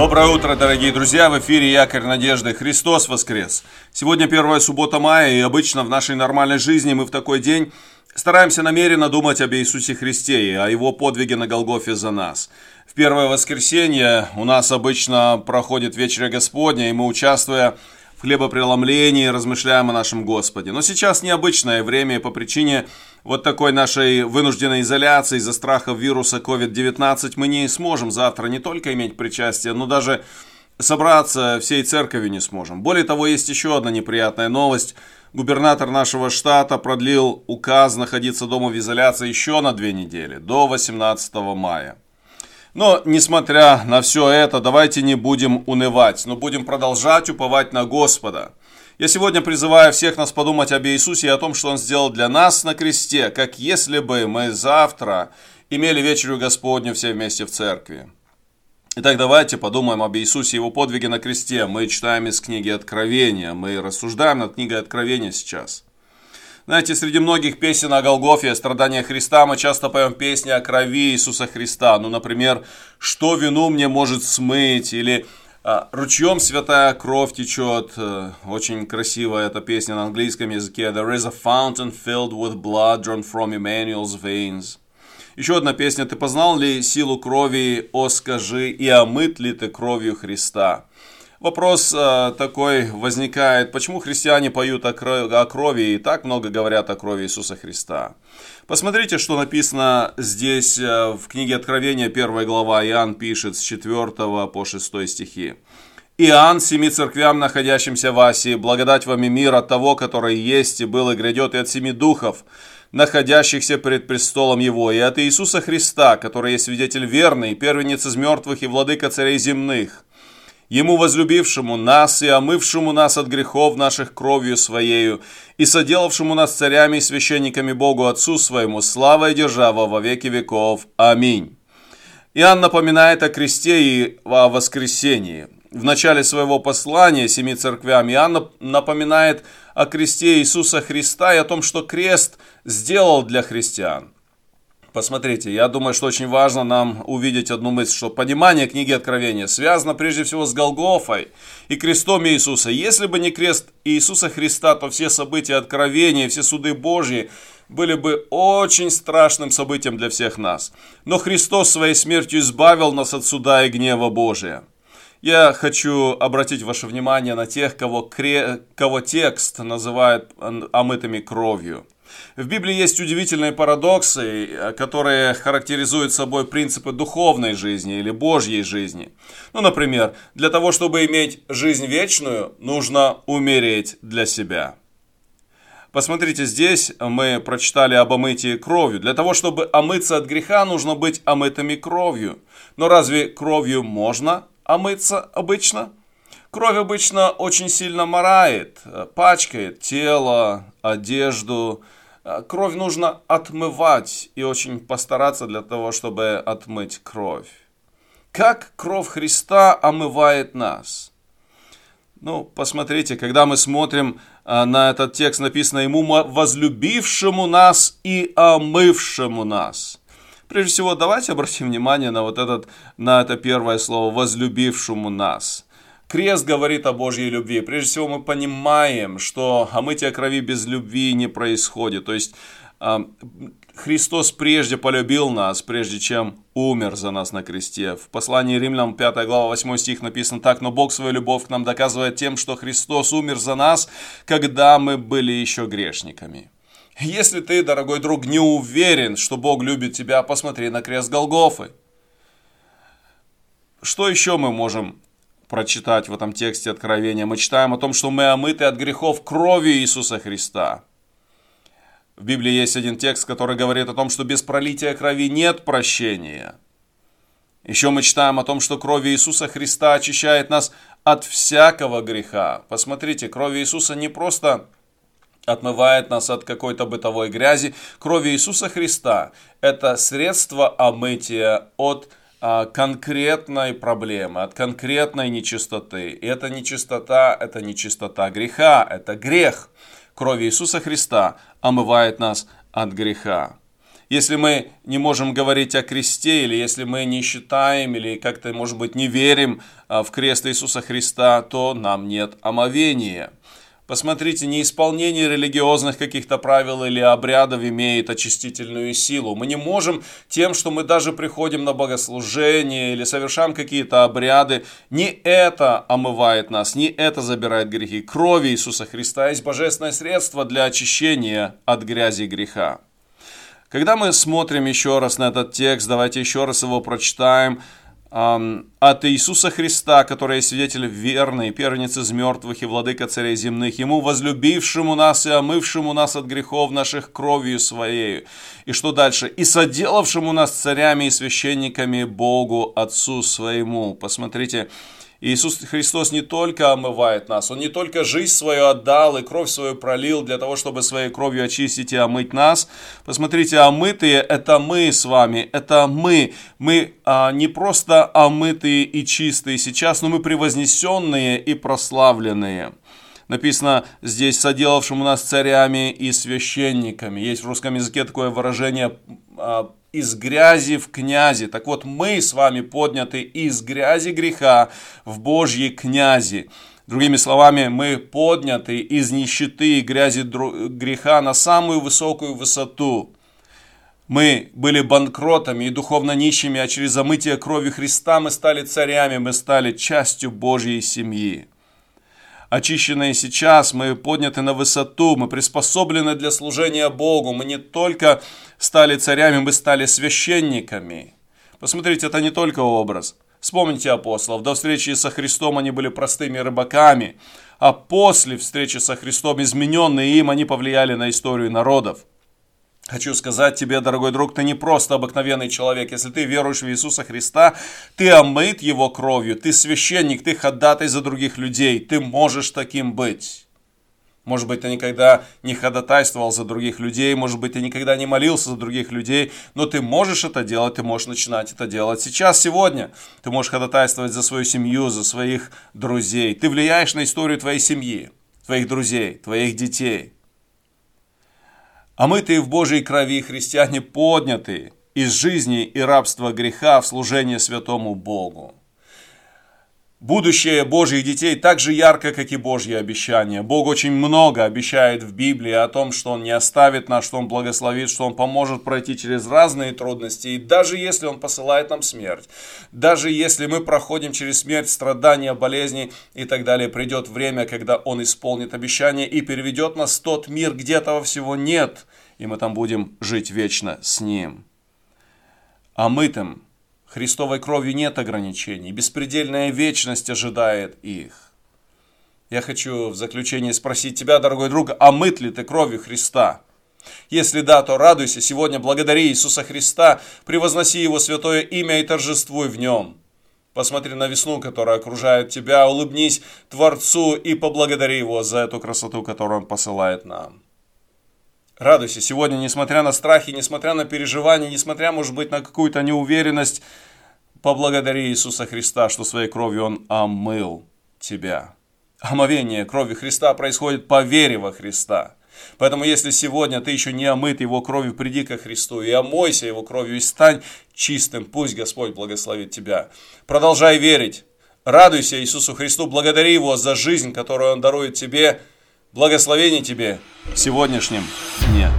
Доброе утро, дорогие друзья! В эфире Якорь Надежды. Христос воскрес! Сегодня первая суббота мая, и обычно в нашей нормальной жизни мы в такой день стараемся намеренно думать об Иисусе Христе и о Его подвиге на Голгофе за нас. В первое воскресенье у нас обычно проходит вечеря Господня, и мы, участвуя хлебопреломлении, размышляем о нашем Господе. Но сейчас необычное время, по причине вот такой нашей вынужденной изоляции из-за страха вируса COVID-19 мы не сможем завтра не только иметь причастие, но даже собраться всей церковью не сможем. Более того, есть еще одна неприятная новость. Губернатор нашего штата продлил указ находиться дома в изоляции еще на две недели, до 18 мая. Но, несмотря на все это, давайте не будем унывать, но будем продолжать уповать на Господа. Я сегодня призываю всех нас подумать об Иисусе и о том, что Он сделал для нас на кресте, как если бы мы завтра имели вечерю Господню все вместе в церкви. Итак, давайте подумаем об Иисусе и Его подвиге на кресте. Мы читаем из книги Откровения, мы рассуждаем над книгой Откровения сейчас. Знаете, среди многих песен о Голгофе, о страданиях Христа, мы часто поем песни о крови Иисуса Христа. Ну, например, «Что вину мне может смыть?» или а, Ручьем святая кровь течет. Э, очень красивая эта песня на английском языке. There is a fountain filled with blood drawn from Emmanuel's veins. Еще одна песня. Ты познал ли силу крови, о скажи, и омыт ли ты кровью Христа? Вопрос э, такой возникает, почему христиане поют о, крови, и так много говорят о крови Иисуса Христа? Посмотрите, что написано здесь э, в книге Откровения, 1 глава, Иоанн пишет с 4 по 6 стихи. Иоанн, семи церквям, находящимся в Асии, благодать вам и мир от того, который есть и был и грядет, и от семи духов, находящихся пред престолом Его, и от Иисуса Христа, который есть свидетель верный, первенец из мертвых и владыка царей земных, Ему возлюбившему нас и омывшему нас от грехов наших кровью Своею, и соделавшему нас царями и священниками Богу Отцу Своему, слава и держава во веки веков. Аминь. Иоанн напоминает о кресте и о воскресении. В начале своего послания семи церквям Иоанн напоминает о кресте Иисуса Христа и о том, что крест сделал для христиан. Посмотрите, я думаю, что очень важно нам увидеть одну мысль, что понимание книги Откровения связано прежде всего с Голгофой и крестом Иисуса. Если бы не крест Иисуса Христа, то все события Откровения, все суды Божьи были бы очень страшным событием для всех нас. Но Христос своей смертью избавил нас от суда и гнева Божия. Я хочу обратить ваше внимание на тех, кого, кре... кого текст называет омытыми кровью. В Библии есть удивительные парадоксы, которые характеризуют собой принципы духовной жизни или Божьей жизни. Ну, например, для того, чтобы иметь жизнь вечную, нужно умереть для себя. Посмотрите, здесь мы прочитали об омытии кровью. Для того, чтобы омыться от греха, нужно быть омытыми кровью. Но разве кровью можно омыться обычно? Кровь обычно очень сильно морает, пачкает тело, одежду, кровь нужно отмывать и очень постараться для того, чтобы отмыть кровь. Как кровь Христа омывает нас? Ну, посмотрите, когда мы смотрим э, на этот текст, написано «Ему возлюбившему нас и омывшему нас». Прежде всего, давайте обратим внимание на вот этот, на это первое слово «возлюбившему нас». Крест говорит о Божьей любви. Прежде всего мы понимаем, что омытие крови без любви не происходит. То есть Христос прежде полюбил нас, прежде чем умер за нас на кресте. В послании Римлянам 5 глава 8 стих написано так, «Но Бог свою любовь к нам доказывает тем, что Христос умер за нас, когда мы были еще грешниками». Если ты, дорогой друг, не уверен, что Бог любит тебя, посмотри на крест Голгофы. Что еще мы можем прочитать в этом тексте Откровения, мы читаем о том, что мы омыты от грехов кровью Иисуса Христа. В Библии есть один текст, который говорит о том, что без пролития крови нет прощения. Еще мы читаем о том, что кровь Иисуса Христа очищает нас от всякого греха. Посмотрите, кровь Иисуса не просто отмывает нас от какой-то бытовой грязи. Кровь Иисуса Христа – это средство омытия от а, конкретной проблемы, от конкретной нечистоты. И эта нечистота, это нечистота греха, это грех. Кровь Иисуса Христа омывает нас от греха. Если мы не можем говорить о кресте, или если мы не считаем, или как-то, может быть, не верим а, в крест Иисуса Христа, то нам нет омовения. Посмотрите, неисполнение религиозных каких-то правил или обрядов имеет очистительную силу. Мы не можем тем, что мы даже приходим на богослужение или совершаем какие-то обряды, не это омывает нас, не это забирает грехи. Кровь Иисуса Христа есть божественное средство для очищения от грязи и греха. Когда мы смотрим еще раз на этот текст, давайте еще раз его прочитаем – от Иисуса Христа, который есть свидетель верный, первенец из мертвых и владыка царей земных, Ему, возлюбившему нас и омывшему нас от грехов наших кровью Своею. И что дальше? И соделавшему нас царями и священниками Богу Отцу Своему. Посмотрите, Иисус Христос не только омывает нас, Он не только жизнь свою отдал и кровь свою пролил для того, чтобы своей кровью очистить и омыть нас. Посмотрите, омытые – это мы с вами, это мы. Мы а, не просто омытые и чистые сейчас, но мы превознесенные и прославленные написано здесь, соделавшим у нас царями и священниками. Есть в русском языке такое выражение из грязи в князи. Так вот, мы с вами подняты из грязи греха в Божьи князи. Другими словами, мы подняты из нищеты и грязи греха на самую высокую высоту. Мы были банкротами и духовно нищими, а через замытие крови Христа мы стали царями, мы стали частью Божьей семьи очищенные сейчас, мы подняты на высоту, мы приспособлены для служения Богу, мы не только стали царями, мы стали священниками. Посмотрите, это не только образ. Вспомните апостолов. До встречи со Христом они были простыми рыбаками, а после встречи со Христом, измененные им, они повлияли на историю народов. Хочу сказать тебе, дорогой друг, ты не просто обыкновенный человек. Если ты веруешь в Иисуса Христа, ты омыт Его кровью, ты священник, ты ходатай за других людей, ты можешь таким быть. Может быть, ты никогда не ходатайствовал за других людей, может быть, ты никогда не молился за других людей, но ты можешь это делать, ты можешь начинать это делать сейчас, сегодня. Ты можешь ходатайствовать за свою семью, за своих друзей. Ты влияешь на историю твоей семьи, твоих друзей, твоих детей. А мы-то в Божьей крови христиане подняты из жизни и рабства греха в служение святому Богу. Будущее Божьих детей так же ярко, как и Божьи обещания. Бог очень много обещает в Библии о том, что Он не оставит нас, что Он благословит, что Он поможет пройти через разные трудности. И даже если Он посылает нам смерть, даже если мы проходим через смерть, страдания, болезни и так далее, придет время, когда Он исполнит обещание и переведет нас в тот мир, где этого всего нет, и мы там будем жить вечно с Ним. А мы там Христовой кровью нет ограничений, беспредельная вечность ожидает их. Я хочу в заключение спросить тебя, дорогой друг, а мыт ли ты кровью Христа? Если да, то радуйся сегодня, благодари Иисуса Христа, превозноси Его святое имя и торжествуй в Нем. Посмотри на весну, которая окружает тебя, улыбнись Творцу и поблагодари Его за эту красоту, которую Он посылает нам. Радуйся сегодня, несмотря на страхи, несмотря на переживания, несмотря, может быть, на какую-то неуверенность, поблагодари Иисуса Христа, что своей кровью Он омыл тебя. Омовение крови Христа происходит по вере во Христа. Поэтому, если сегодня ты еще не омыт Его кровью, приди ко Христу и омойся Его кровью и стань чистым. Пусть Господь благословит тебя. Продолжай верить. Радуйся Иисусу Христу, благодари Его за жизнь, которую Он дарует тебе, Благословений тебе в сегодняшнем дне.